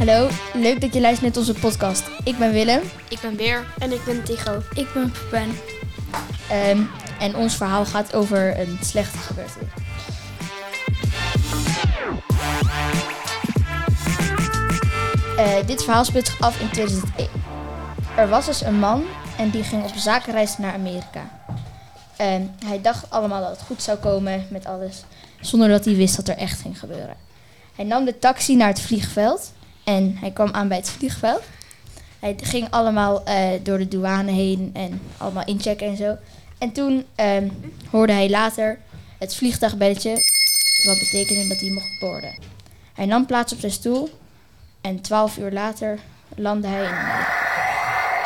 Hallo, leuk dat je luistert naar onze podcast. Ik ben Willem Ik ben Beer. En ik ben Tigo. Ik ben Ben. ehm, en ons verhaal gaat over een slechte gebeurtenis. Eh, dit verhaal speelt zich af in 2001. Er was dus een man en die ging op zakenreis naar Amerika. Ehm, hij dacht allemaal dat het goed zou komen met alles, zonder dat hij wist wat er echt ging gebeuren. Hij nam de taxi naar het vliegveld en hij kwam aan bij het vliegveld. Hij ging allemaal eh, door de douane heen en allemaal inchecken en zo. En toen ehm, hoorde hij later het vliegtuigbelletje, wat betekende dat hij mocht boorden. Hij nam plaats op zijn stoel en twaalf uur later landde hij in.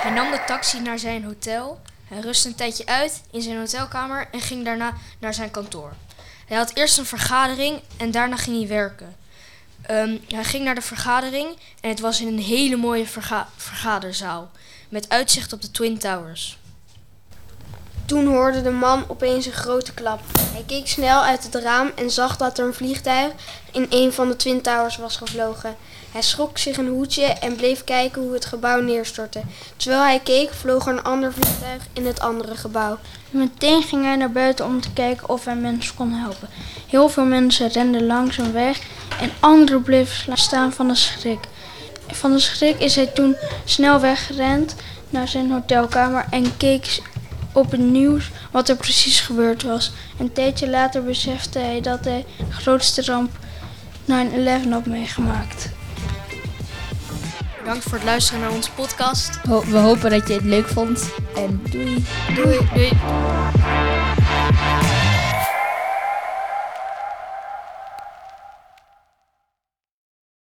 Hij nam de taxi naar zijn hotel. Hij rustte een tijdje uit in zijn hotelkamer en ging daarna naar zijn kantoor. Hij had eerst een vergadering en daarna ging hij werken. Ehm, hij ging naar de vergadering en het was in een hele mooie verga- vergaderzaal. Met uitzicht op de Twin Towers. Toen hoorde de man opeens een grote klap. Hij keek snel uit het raam en zag dat er een vliegtuig in een van de Twin Towers was gevlogen. Hij schrok zich een hoedje en bleef kijken hoe het gebouw neerstortte. Terwijl hij keek, vloog er een ander vliegtuig in het andere gebouw. Meteen ging hij naar buiten om te kijken of hij mensen kon helpen. Heel veel mensen renden langzaam weg en anderen bleven staan van de schrik. Van de schrik is hij toen snel weggerend naar zijn hotelkamer en keek op het nieuws wat er precies gebeurd was. Een tijdje later besefte hij dat hij de grootste ramp 9-11 had meegemaakt. Bedankt voor het luisteren naar onze podcast. Ho- we hopen dat je het leuk vond en doei! Doei. Doei.